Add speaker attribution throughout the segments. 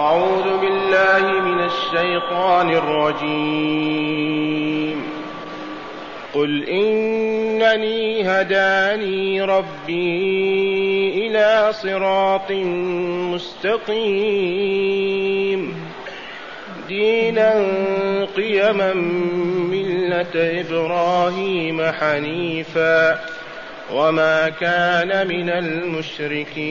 Speaker 1: أعوذ بالله من الشيطان الرجيم. قل إنني هداني ربي إلى صراط مستقيم. دينا قيما ملة إبراهيم حنيفا وما كان من المشركين.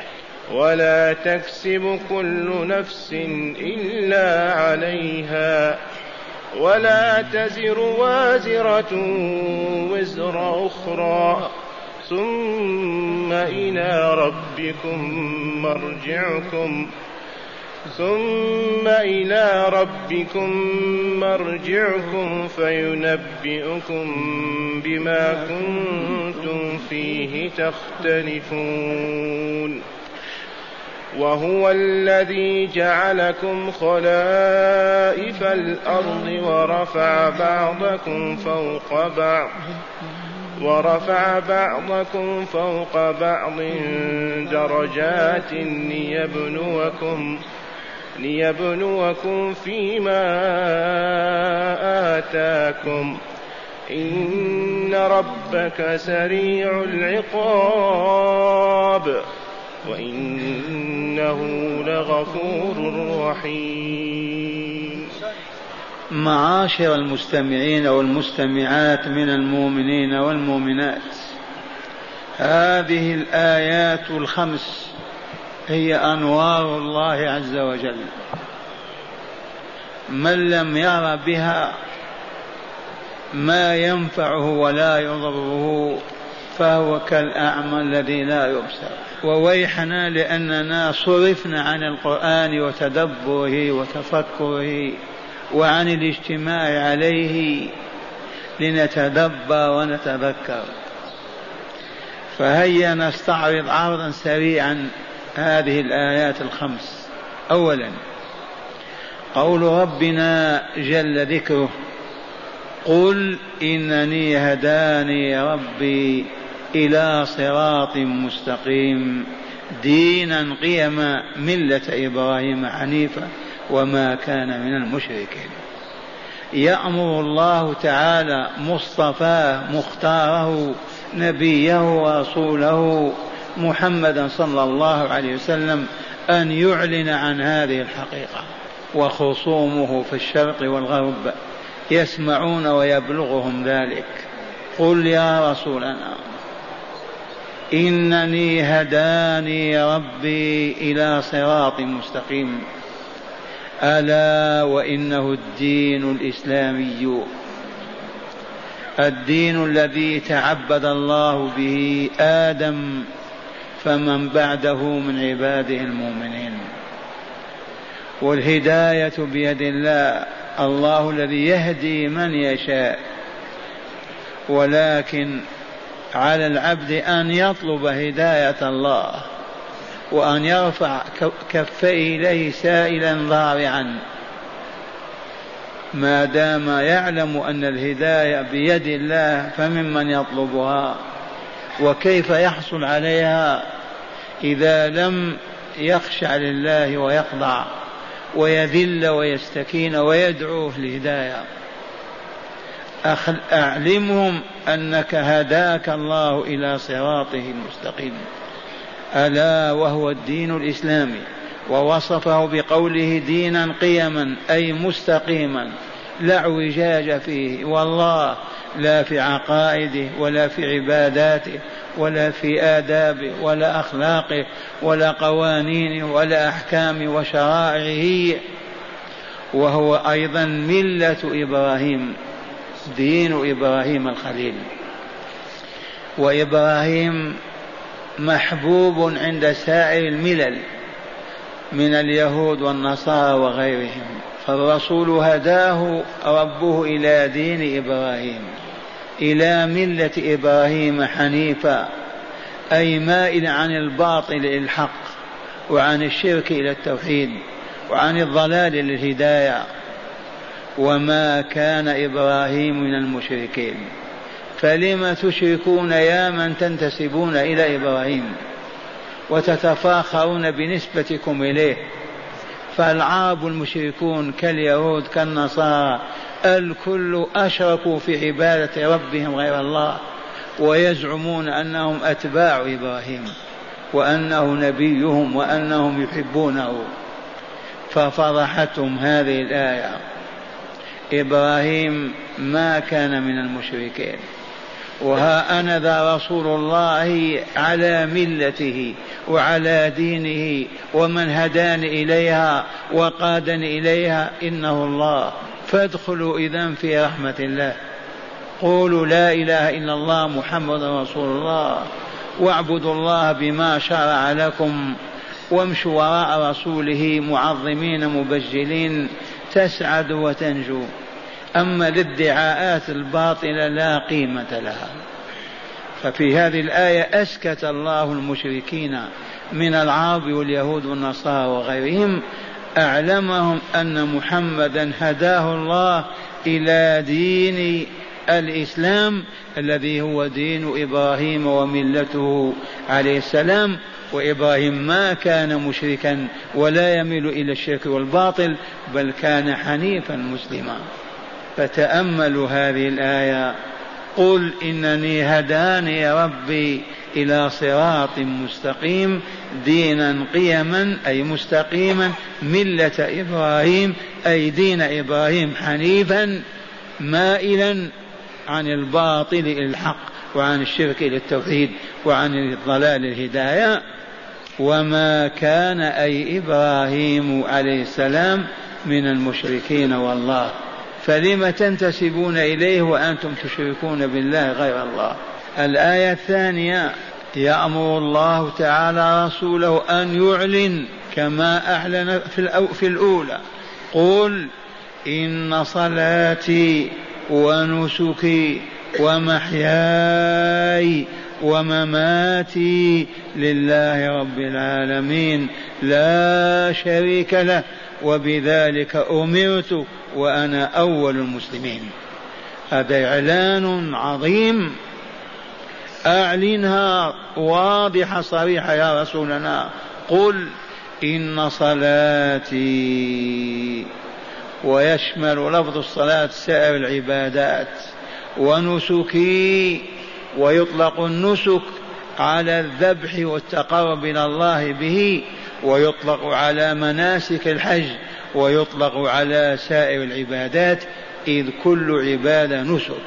Speaker 1: ولا تكسب كل نفس إلا عليها ولا تزر وازرة وزر أخرى ثم إلى ربكم مرجعكم ثم إلى ربكم مرجعكم فينبئكم بما كنتم فيه تختلفون وهو الذي جعلكم خلائف الأرض ورفع بعضكم فوق بعض ورفع بعضكم فوق بعض درجات ليبلوكم ليبلوكم فيما آتاكم إن ربك سريع العقاب وإنه لغفور رحيم.
Speaker 2: معاشر المستمعين والمستمعات من المؤمنين والمؤمنات هذه الآيات الخمس هي أنوار الله عز وجل. من لم ير بها ما ينفعه ولا يضره. فهو كالأعمى الذي لا يبصر. وويحنا لأننا صرفنا عن القرآن وتدبره وتفكره وعن الاجتماع عليه لنتدبر ونتذكر. فهيا نستعرض عرضا سريعا هذه الآيات الخمس. أولا قول ربنا جل ذكره قل إنني هداني ربي إلى صراط مستقيم. دينا قيما ملة إبراهيم حنيفا وما كان من المشركين. يأمر الله تعالى مصطفاه مختاره نبيه ورسوله محمدا صلى الله عليه وسلم أن يعلن عن هذه الحقيقة. وخصومه في الشرق والغرب يسمعون ويبلغهم ذلك. قل يا رسولنا إنني هداني ربي إلى صراط مستقيم. ألا وإنه الدين الإسلامي. الدين الذي تعبد الله به آدم فمن بعده من عباده المؤمنين. والهداية بيد الله الله الذي يهدي من يشاء. ولكن على العبد أن يطلب هداية الله وأن يرفع كفيه إليه سائلا ضارعا. ما دام يعلم أن الهداية بيد الله فممن يطلبها؟ وكيف يحصل عليها؟ إذا لم يخشع لله ويخضع ويذل ويستكين ويدعوه للهداية. أعلمهم أنك هداك الله إلى صراطه المستقيم. ألا وهو الدين الإسلامي ووصفه بقوله دينا قيما أي مستقيما لا اعوجاج فيه والله لا في عقائده ولا في عباداته ولا في آدابه ولا أخلاقه ولا قوانينه ولا أحكامه وشرائعه وهو أيضا ملة إبراهيم. دين إبراهيم الخليل. وإبراهيم محبوب عند سائر الملل من اليهود والنصارى وغيرهم فالرسول هداه ربه إلى دين إبراهيم إلى ملة إبراهيم حنيفا أي مائل عن الباطل إلى الحق وعن الشرك إلى التوحيد وعن الضلال للهداية وما كان إبراهيم من المشركين. فلم تشركون يا من تنتسبون إلى إبراهيم؟ وتتفاخرون بنسبتكم إليه. فالعرب المشركون كاليهود كالنصارى الكل أشركوا في عبادة ربهم غير الله ويزعمون أنهم أتباع إبراهيم وأنه نبيهم وأنهم يحبونه. ففضحتهم هذه الآية. إبراهيم ما كان من المشركين. وها أنا ذا رسول الله على ملته وعلى دينه ومن هداني إليها وقادني إليها إنه الله. فادخلوا إذا في رحمة الله. قولوا لا إله إلا الله محمد رسول الله. واعبدوا الله بما شرع لكم. وامشوا وراء رسوله معظمين مبجلين. تسعدوا وتنجوا أما الادعاءات الباطلة لا قيمة لها. ففي هذه الآية أسكت الله المشركين من العرب واليهود والنصارى وغيرهم أعلمهم أن محمدا هداه الله إلى دين الإسلام الذي هو دين إبراهيم وملته عليه السلام. وإبراهيم ما كان مشركا ولا يميل إلى الشرك والباطل بل كان حنيفا مسلما. فتأملوا هذه الآية. قل إنني هداني ربي إلى صراط مستقيم دينا قيما أي مستقيما ملة إبراهيم أي دين إبراهيم حنيفا مائلا عن الباطل إلى الحق وعن الشرك إلى التوحيد وعن الضلال الهداية. وما كان أي إبراهيم عليه السلام من المشركين والله فلم تنتسبون إليه وأنتم تشركون بالله غير الله الآية الثانية يأمر الله تعالى رسوله أن يعلن كما أعلن في, الأولى قل إن صلاتي ونسكي ومحياي ومماتي لله رب العالمين. لا شريك له وبذلك أمرت وأنا أول المسلمين. هذا إعلان عظيم. أعلنها واضحة صريحة يا رسولنا. قل إن صلاتي ويشمل لفظ الصلاة سائر العبادات ونسكي ويطلق النسك على الذبح والتقرب إلى الله به ويطلق على مناسك الحج ويطلق على سائر العبادات إذ كل عبادة نسك.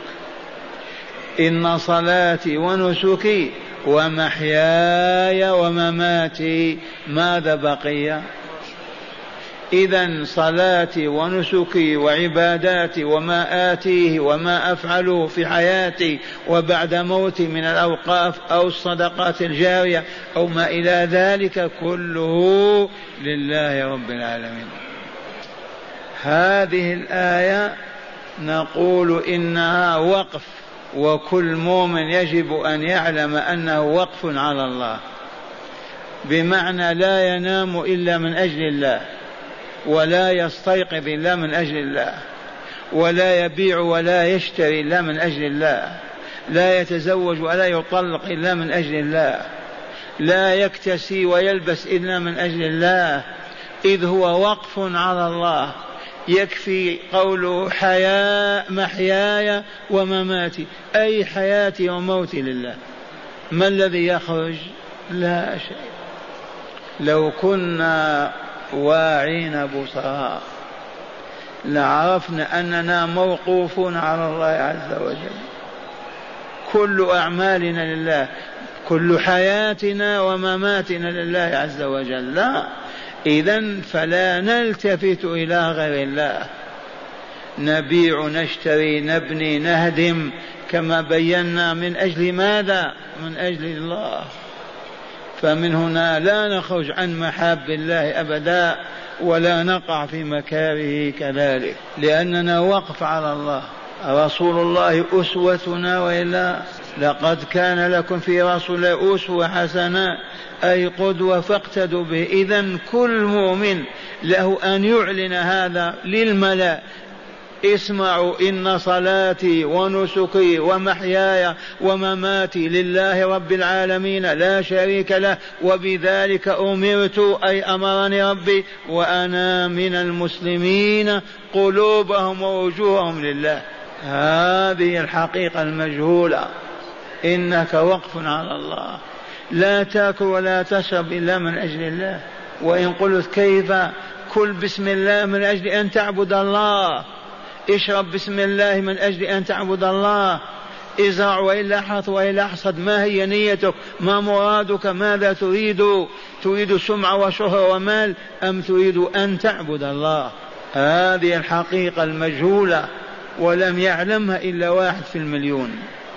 Speaker 2: إن صلاتي ونسكي ومحياي ومماتي ماذا بقي؟ إذا صلاتي ونسكي وعباداتي وما آتيه وما أفعله في حياتي وبعد موتي من الأوقاف أو الصدقات الجارية أو ما إلى ذلك كله لله رب العالمين. هذه الآية نقول إنها وقف وكل مؤمن يجب أن يعلم أنه وقف على الله. بمعنى لا ينام إلا من أجل الله. ولا يستيقظ إلا من أجل الله ولا يبيع ولا يشتري إلا من أجل الله لا يتزوج ولا يطلق إلا من أجل الله لا يكتسي ويلبس إلا من أجل الله إذ هو وقف على الله يكفي قوله حياة محياي ومماتي أي حياتي وموتي لله. ما الذي يخرج؟ لا شيء. لو كنا واعين بصراء لعرفنا أننا موقوفون على الله عز وجل. كل أعمالنا لله كل حياتنا ومماتنا لله عز وجل. لا. إذا فلا نلتفت إلى غير الله. نبيع نشتري نبني نهدم كما بينا من أجل ماذا؟ من أجل الله. فمن هنا لا نخرج عن محاب الله أبدا ولا نقع في مكاره كذلك لأننا وقف على الله. رسول الله أسوتنا وإلا لقد كان لكم في رسول الله أسوة حسنة أي قدوة فاقتدوا به. إذا كل مؤمن له أن يعلن هذا للملأ اسمعوا إن صلاتي ونسكي ومحياي ومماتي لله رب العالمين لا شريك له وبذلك أمرت أي أمرني ربي وأنا من المسلمين قلوبهم ووجوههم لله. هذه الحقيقة المجهولة. إنك وقف على الله. لا تاكل ولا تشرب إلا من أجل الله. وإن قلت كيف كل بسم الله من أجل أن تعبد الله. اشرب بسم الله من أجل أن تعبد الله. ازرع وإلا حرث وإلا حصد ما هي نيتك؟ ما مرادك؟ ماذا تريد؟ تريد سمعة وشهرة ومال أم تريد أن تعبد الله؟ هذه الحقيقة المجهولة ولم يعلمها إلا واحد في المليون.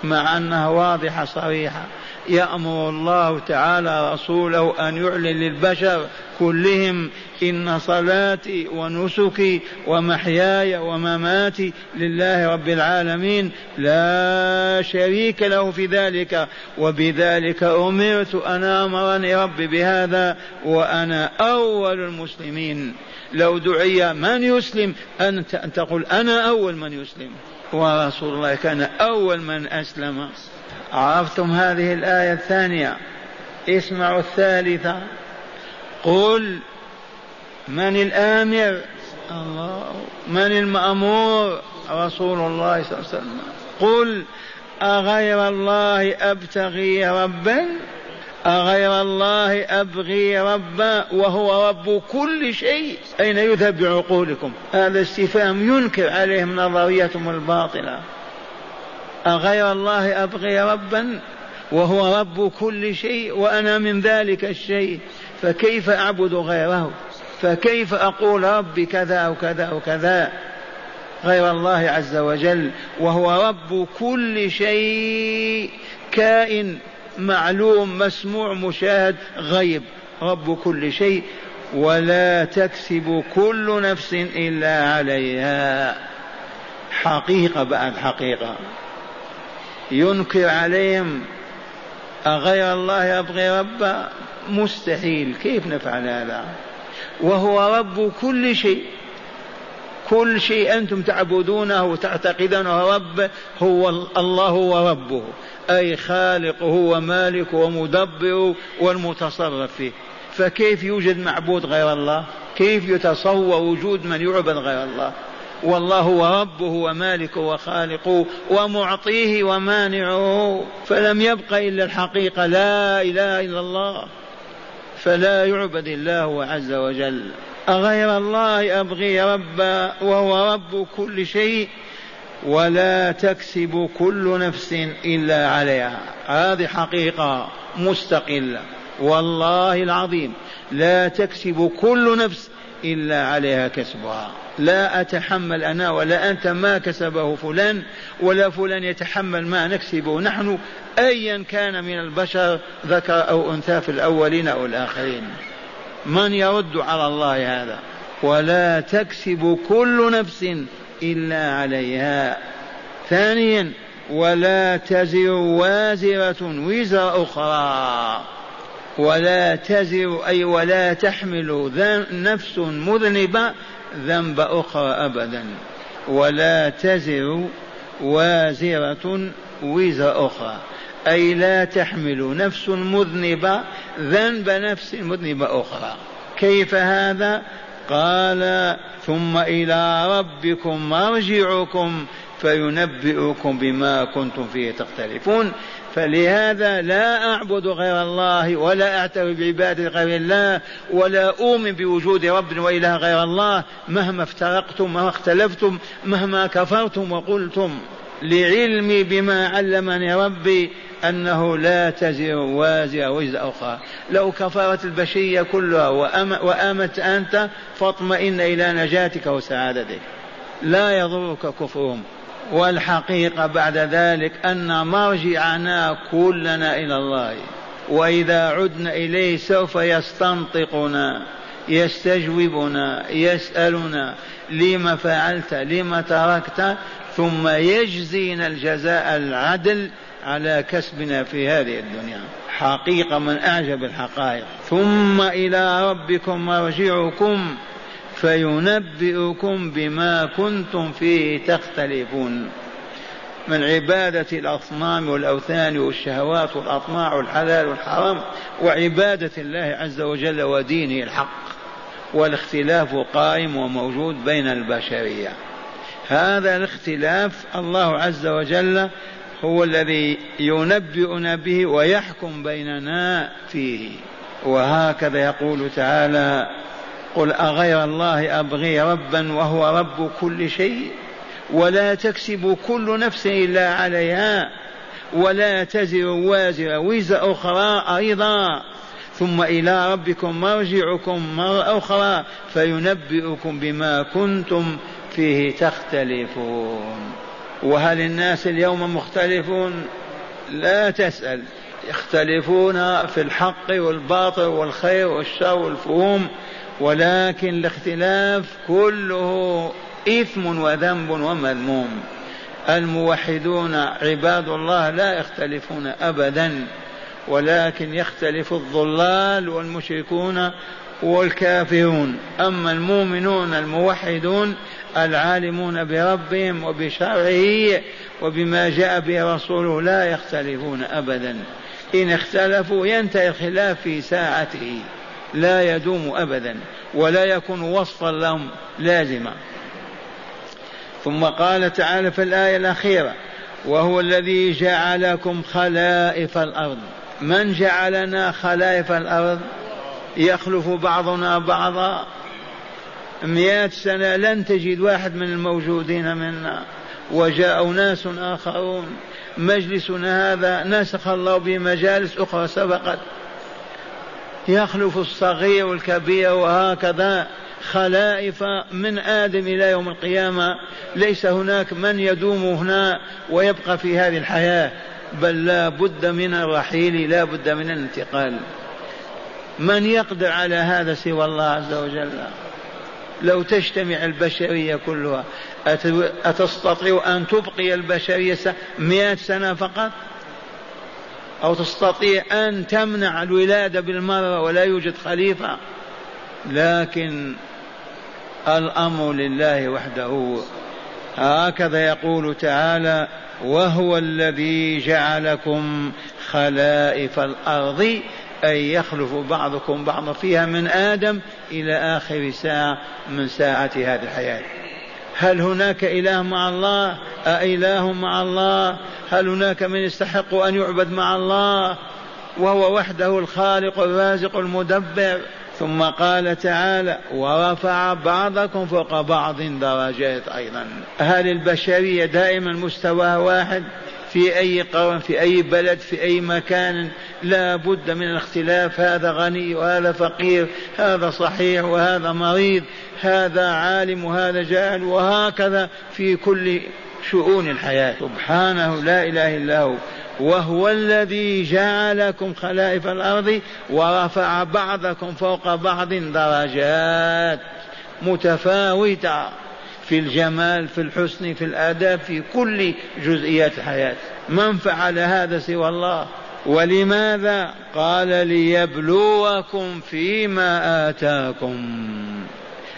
Speaker 2: مع أنها واضحة صريحة. يأمر الله تعالى رسوله أن يعلن للبشر كلهم إن صلاتي ونسكي ومحياي ومماتي لله رب العالمين. لا شريك له في ذلك. وبذلك أمرت أنا أمرني ربي بهذا وأنا أول المسلمين. لو دعي من يسلم أن تقول أنا أول من يسلم. ورسول الله كان أول من أسلم. عرفتم هذه الآية الثانية؟ اسمعوا الثالثة. قل من الآمر؟ الله. من المأمور؟ رسول الله صلى الله عليه وسلم. قل أغير الله أبتغي ربا؟ أغير الله أبغي ربا وهو رب كل شيء. أين يذهب بعقولكم؟ هذا استفهام ينكر عليهم نظريتهم الباطلة. أغير الله أبغي ربا وهو رب كل شيء وأنا من ذلك الشيء. فكيف أعبد غيره؟ فكيف أقول ربي كذا وكذا وكذا؟ غير الله عز وجل وهو رب كل شيء كائن. معلوم مسموع مشاهد غيب. رب كل شيء ولا تكسب كل نفس إلا عليها. حقيقة بعد حقيقة ينكر عليهم أغير الله أبغي ربا مستحيل. كيف نفعل هذا؟ وهو رب كل شيء. كل شيء أنتم تعبدونه وتعتقدونه رب هو الله هو ربه. أي خالقه ومالكه ومدبره والمتصرف فيه. فكيف يوجد معبود غير الله؟ كيف يتصور وجود من يعبد غير الله؟ والله هو ربه ومالكه وخالقه ومعطيه ومانعه. فلم يبق إلا الحقيقة لا إله إلا الله. فلا يعبد الله عز وجل. أغير الله أبغي ربا وهو رب كل شيء ولا تكسب كل نفس إلا عليها. هذه حقيقة مستقلة والله العظيم لا تكسب كل نفس إلا عليها كسبها. لا أتحمل أنا ولا أنت ما كسبه فلان ولا فلان يتحمل ما نكسبه. نحن أيا كان من البشر ذكر أو أنثى في الأولين أو الآخرين. من يرد على الله هذا؟ ولا تكسب كل نفس إلا عليها. ثانيا ولا تزر وازرة وزر أخرى. ولا تزر أي ولا تحمل نفس مذنبة ذنب أخرى أبدا. ولا تزر وازرة وزر أخرى. أي لا تحمل نفس مذنبة ذنب نفس مذنبة أخرى. كيف هذا؟ قال ثم إلى ربكم مرجعكم فينبئكم بما كنتم فيه تختلفون. فلهذا لا أعبد غير الله ولا أعترف بعبادة غير الله ولا أؤمن بوجود رب وإله غير الله مهما افترقتم مهما اختلفتم مهما كفرتم وقلتم. لعلمي بما علمني ربي أنه لا تزر وازرة وزر أخرى. لو كفرت البشرية كلها وآمت أنت فاطمئن إلى نجاتك وسعادتك. لا يضرك كفرهم. والحقيقة بعد ذلك أن مرجعنا كلنا إلى الله. وإذا عدنا إليه سوف يستنطقنا يستجوبنا يسألنا لم فعلت لم تركت ثم يجزينا الجزاء العدل على كسبنا في هذه الدنيا. حقيقة من أعجب الحقائق. ثم إلى ربكم مرجعكم فينبئكم بما كنتم فيه تختلفون. من عبادة الأصنام والأوثان والشهوات والأطماع والحلال والحرام وعبادة الله عز وجل ودينه الحق. والاختلاف قائم وموجود بين البشرية. هذا الاختلاف الله عز وجل هو الذي ينبئنا به ويحكم بيننا فيه. وهكذا يقول تعالى قل أغير الله أبغي ربا وهو رب كل شيء ولا تكسب كل نفس إلا عليها ولا تزر وازر وزر أخرى أيضا. ثم إلى ربكم مرجعكم مرة أخرى فينبئكم بما كنتم فيه تختلفون. وهل الناس اليوم مختلفون؟ لا تسأل. يختلفون في الحق والباطل والخير والشر والفهوم ولكن الاختلاف كله إثم وذنب ومذموم. الموحدون عباد الله لا يختلفون أبدا ولكن يختلف الضلال والمشركون والكافرون. أما المؤمنون الموحدون العالمون بربهم وبشرعه وبما جاء به رسوله لا يختلفون أبدا. إن اختلفوا ينتهي الخلاف في ساعته لا يدوم أبدا ولا يكون وصفا لهم لازما. ثم قال تعالى في الآية الأخيرة وهو الذي جعلكم خلائف الأرض. من جعلنا خلائف الأرض؟ يخلف بعضنا بعضا. مئات سنة لن تجد واحد من الموجودين منا. وجاء ناس آخرون. مجلسنا هذا نسخ الله بمجالس أخرى سبقت. يخلف الصغير والكبير وهكذا خلائف من آدم إلى يوم القيامة. ليس هناك من يدوم هنا ويبقى في هذه الحياة. بل لا بد من الرحيل لا بد من الانتقال. من يقدر على هذا سوى الله عز وجل؟ لو تجتمع البشرية كلها أتستطيع أن تبقي البشرية مئة سنة فقط؟ أو تستطيع أن تمنع الولادة بالمرة ولا يوجد خليفة؟ لكن الأمر لله وحده. هكذا يقول تعالى وهو الذي جعلكم خلائف الأرض أي يخلف بعضكم بعضا فيها من آدم إلى آخر ساعة من ساعة هذه الحياة. هل هناك إله مع الله؟ أإله مع الله؟ هل هناك من يستحق أن يعبد مع الله؟ وهو وحده الخالق الرازق المدبر. ثم قال تعالى ورفع بعضكم فوق بعض درجات أيضا. هل البشرية دائما مستواها واحد؟ في أي قرن في أي بلد في أي مكان لا بد من الاختلاف. هذا غني وهذا فقير هذا صحيح وهذا مريض هذا عالم وهذا جاهل وهكذا في كل شؤون الحياة. سبحانه لا إله إلا هو. وهو الذي جعلكم خلائف الأرض ورفع بعضكم فوق بعض درجات متفاوتة. في الجمال في الحسن في الآداب في كل جزئيات الحياة. من فعل هذا سوى الله؟ ولماذا؟ قال ليبلوكم فيما آتاكم.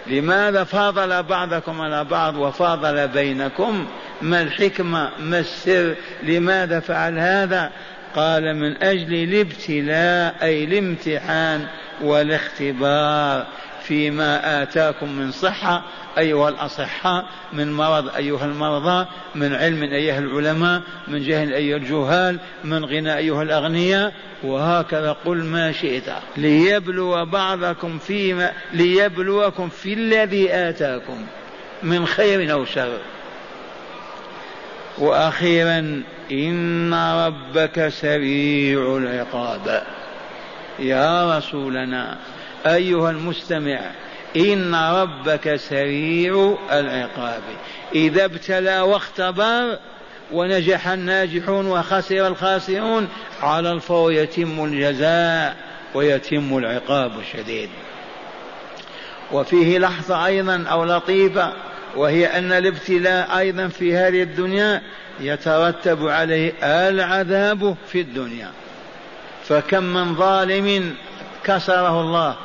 Speaker 2: لماذا فاضل بعضكم على بعض وفاضل بينكم؟ ما الحكمة؟ ما السر؟ لماذا فعل هذا؟ قال من أجل الابتلاء أي الامتحان والاختبار. فيما آتاكم من صحة أيها الأصحاء من مرض أيها المرضى من علم أيها العلماء من جهل أيها الجهال من غنى أيها الأغنياء وهكذا قل ما شئت. ليبلو بعضكم فيما ليبلوكم في الذي آتاكم من خير أو شر. وأخيرا إن ربك سريع العقاب. يا رسولنا أيها المستمع إن ربك سريع العقاب. إذا ابتلى واختبر ونجح الناجحون وخسر الخاسرون على الفور يتم الجزاء ويتم العقاب الشديد. وفيه لحظة أيضا أو لطيفة وهي أن الابتلاء أيضا في هذه الدنيا يترتب عليه العذاب في الدنيا. فكم من ظالم كسره الله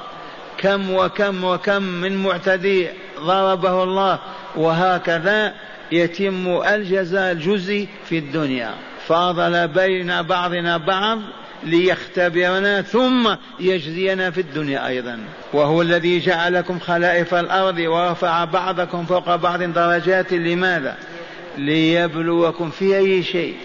Speaker 2: كم وكم وكم من معتدي ضربه الله وهكذا يتم الجزاء الجزئي في الدنيا. فاضل بين بعضنا بعض ليختبرنا ثم يجزينا في الدنيا أيضا. وهو الذي جعلكم خلائف الأرض ورفع بعضكم فوق بعض درجات لماذا؟ ليبلوكم في أي شيء.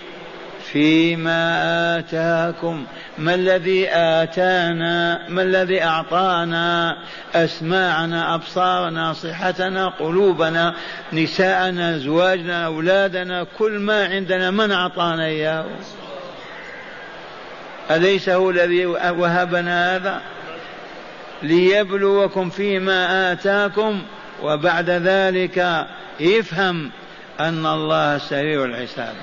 Speaker 2: فيما آتاكم ما الذي آتانا ما الذي أعطانا؟ أسماعنا أبصارنا صحتنا قلوبنا نساءنا أزواجنا أولادنا كل ما عندنا من أعطانا إياه؟ أليس هو الذي وهبنا هذا؟ ليبلوكم فيما آتاكم وبعد ذلك يفهم أن الله سريع الحساب.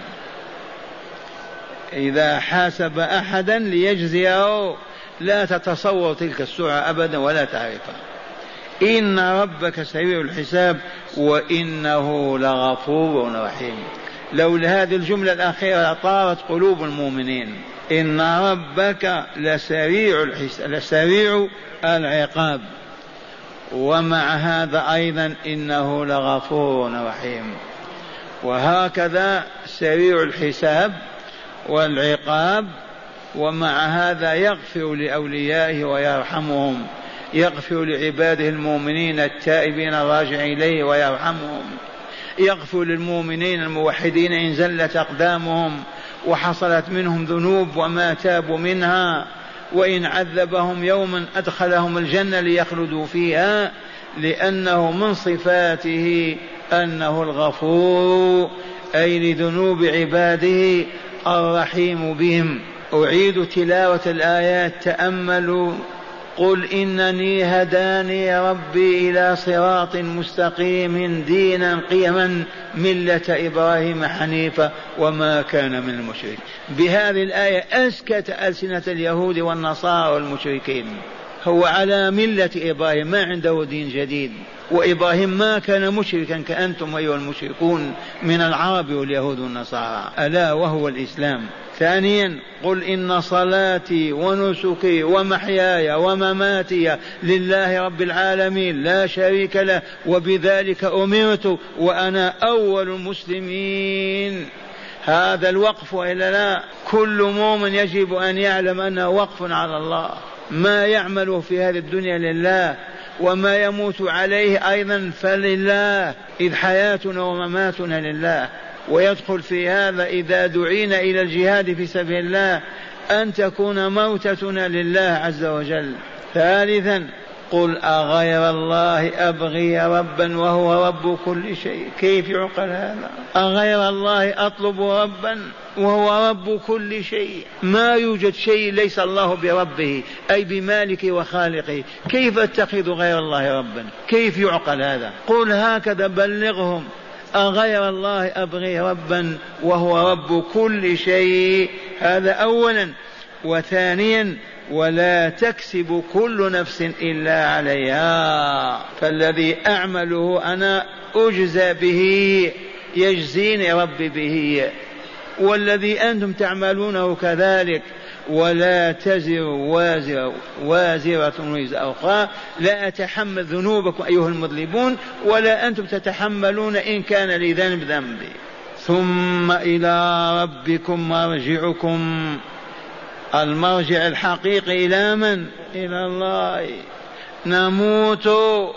Speaker 2: إذا حاسب أحدا ليجزيه لا تتصور تلك السرعة أبدا ولا تعرفها. إن ربك سريع الحساب وإنه لغفور رحيم. لولا هذه الجملة الأخيرة طارت قلوب المؤمنين. إن ربك لسريع الحساب لسريع العقاب. ومع هذا أيضا إنه لغفور رحيم. وهكذا سريع الحساب والعقاب ومع هذا يغفر لأوليائه ويرحمهم يغفر لعباده المؤمنين التائبين الراجعين إليه ويرحمهم يغفر للمؤمنين الموحدين إن زلت أقدامهم وحصلت منهم ذنوب وما تابوا منها وإن عذبهم يوما أدخلهم الجنة ليخلدوا فيها لأنه من صفاته أنه الغفور أي لذنوب عباده الرحيم بهم. أعيد تلاوة الآيات. تأملوا. قل إنني هداني ربي إلى صراط مستقيم دينا قيما ملة إبراهيم حنيفا وما كان من المشرك بهذه الآية أسكت ألسنة اليهود والنصارى والمشركين. هو على ملة إبراهيم ما عنده دين جديد. وإبراهيم ما كان مشركا كأنتم أيها المشركون من العرب واليهود والنصارى. ألا وهو الإسلام. ثانيا قل إن صلاتي ونسكي ومحياي ومماتي لله رب العالمين لا شريك له وبذلك أمرت وأنا أول المسلمين. هذا الوقف وإلا لا؟ كل مؤمن يجب أن يعلم أنه وقف على الله. ما يعمل في هذه الدنيا لله وما يموت عليه أيضا فلله إذ حياتنا ومماتنا لله. ويدخل في هذا إذا دعينا إلى الجهاد في سبيل الله أن تكون موتتنا لله عز وجل. ثالثا قل أغير الله أبغي ربا وهو رب كل شيء. كيف يعقل هذا؟ أغير الله أطلب ربا وهو رب كل شيء. ما يوجد شيء ليس الله بربه أي بمالكه وخالقه. كيف أتخذ غير الله ربا؟ كيف يعقل هذا؟ قل هكذا بلغهم. أغير الله أبغي ربا وهو رب كل شيء. هذا أولا. وثانيا ولا تكسب كل نفس إلا عليها. فالذي أعمله أنا أجزى به يجزيني ربي به. والذي أنتم تعملونه كذلك. ولا تزر وازرة وازرة وزر أخرى. لا أتحمل ذنوبكم أيها المذنبون ولا أنتم تتحملون إن كان لذنب ذنبي. ثم إلى ربكم مرجعكم. المرجع الحقيقي إلى من؟ إلى الله. نموت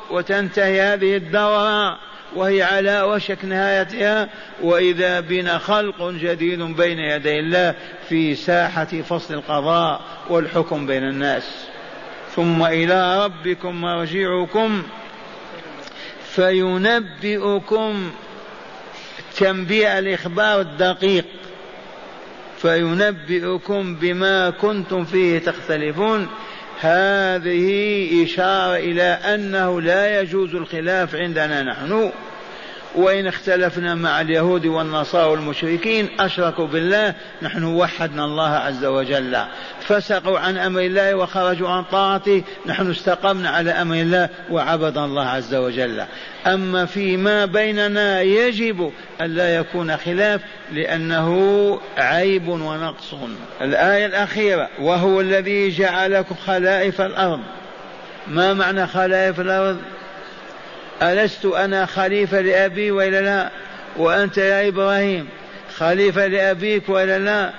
Speaker 2: وتنتهي هذه الدورة وهي على وشك نهايتها. وإذا بنا خلق جديد بين يدي الله في ساحة فصل القضاء والحكم بين الناس. ثم إلى ربكم مرجعكم فينبئكم. تنبيع الإخبار الدقيق. فينبئكم بما كنتم فيه تختلفون. هذه إشارة إلى أنه لا يجوز الخلاف عندنا نحن. وإن اختلفنا مع اليهود والنصارى والمشركين أشركوا بالله نحن وحدنا الله عز وجل. فسقوا عن أمر الله وخرجوا عن طاعته نحن استقمنا على أمر الله وعبدنا الله عز وجل. أما فيما بيننا يجب أن لا يكون خلاف لأنه عيب ونقص. الآية الأخيرة وهو الذي جعلكم خلائف الأرض. ما معنى خلائف الأرض؟ ألست أنا خليفة لأبي وإلا لا؟ وأنت يا إبراهيم خليفة لأبيك وإلا لا؟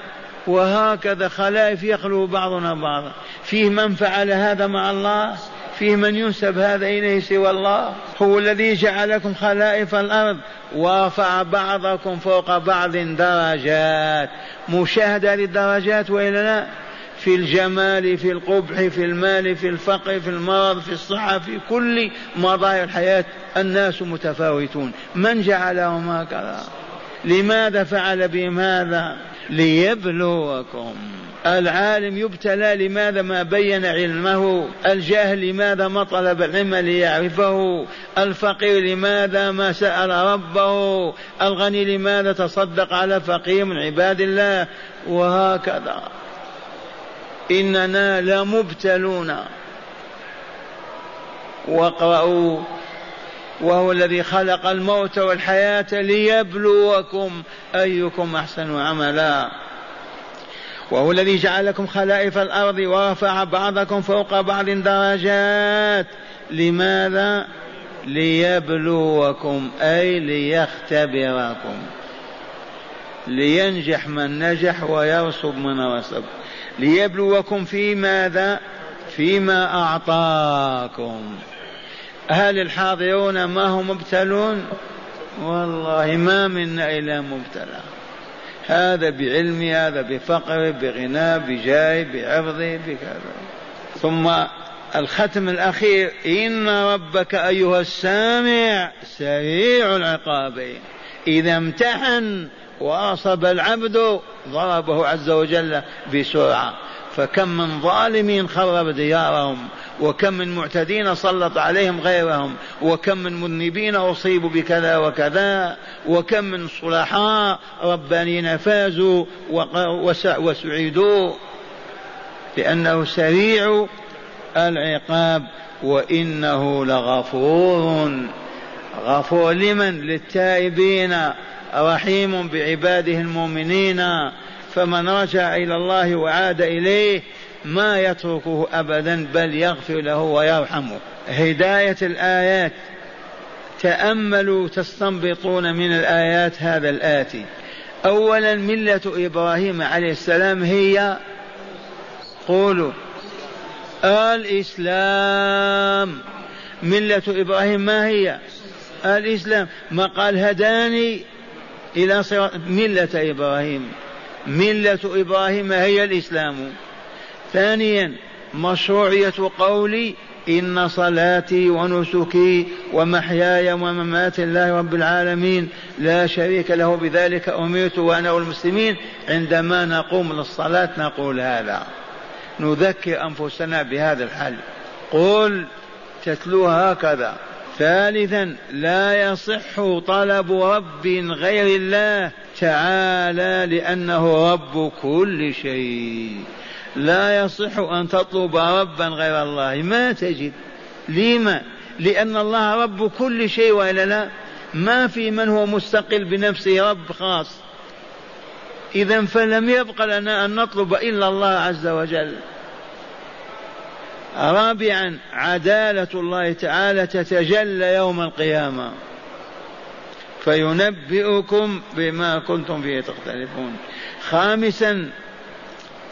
Speaker 2: وهكذا خلائف يخلو بعضنا بعضا. فيه من فعل هذا مع الله؟ فيه من ينسب هذا إليه سوى الله؟ هو الذي جعلكم خلائف الأرض. ورفع بعضكم فوق بعض درجات. مشاهدة للدرجات وإلا لا؟ في الجمال في القبح في المال في الفقر في المرض في الصحة في كل مظاهر الحياة الناس متفاوتون. من جعلهم هكذا؟ لماذا فعل بهم هذا؟ ليبلوكم. العالم يبتلى لماذا ما بين علمه؟ الجاهل لماذا ما طلب العلم ليعرفه؟ الفقير لماذا ما سأل ربه؟ الغني لماذا تصدق على فقير من عباد الله؟ وهكذا. إننا لمبتلون. واقرأوا. وهو الذي خلق الموت والحياة ليبلوكم أيكم أحسن عملا. وهو الذي جعلكم خلائف الأرض ورفع بعضكم فوق بعض درجات. لماذا؟ ليبلوكم أي ليختبركم. لينجح من نجح ويرسب من رسب. ليبلوكم في ماذا؟ فيما أعطاكم. هل الحاضرون ما هم مبتلون؟ والله ما منا إلا مبتلى. هذا بعلمي هذا بفقر بغنى بجاه بعرضه بكذا. ثم الختم الأخير إن ربك أيها السامع سريع العقاب. إذا امتحن وأصب العبد ضربه عز وجل بسرعة. فكم من ظالمين خرب ديارهم وكم من معتدين سلط عليهم غيرهم وكم من مذنبين أصيبوا بكذا وكذا وكم من صلحاء ربانيين فازوا وسعيدوا لأنه سريع العقاب وإنه لغفور غفور لمن؟ للتائبين. رحيم بعباده المؤمنين فمن رجع إلى الله وعاد إليه ما يتركه ابدا بل يغفر له ويرحمه. هداية الآيات. تأملوا تستنبطون من الآيات هذا الآتي. اولا ملة إبراهيم عليه السلام هي قولوا الإسلام. ملة إبراهيم ما هي؟ الإسلام. ما قال هداني إلى صراط ملة إبراهيم. ملة إبراهيم هي الإسلام. ثانيا مشروعية قولي إن صلاتي ونسكي ومحياي وممات الله رب العالمين لا شريك له بذلك أمرت وأنا والمسلمين عندما نقوم للصلاة نقول هذا. نذكر أنفسنا بهذا الحل قل تتلوها هكذا. ثالثا لا يصح طلب رب غير الله تعالى لأنه رب كل شيء. لا يصح أن تطلب ربا غير الله. ما تجد؟ لما؟ لأن الله رب كل شيء وإلا لا. ما في من هو مستقل بنفسه رب خاص. إذا فلم يبق لنا أن نطلب إلا الله عز وجل. رابعا عدالة الله تعالى تتجلى يوم القيامة. فينبئكم بما كنتم فيه تختلفون. خامسا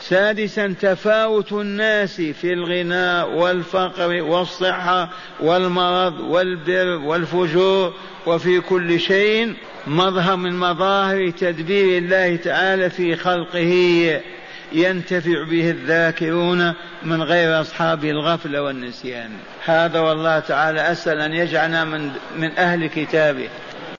Speaker 2: سادسا تفاوت الناس في الغنى والفقر والصحة والمرض والبر والفجور. وفي كل شيء مظهر من مظاهر تدبير الله تعالى في خلقه. ينتفع به الذاكرون من غير أصحاب الغفلة والنسيان. هذا والله تعالى أسأل أن يجعلنا من, من أهل كتابه.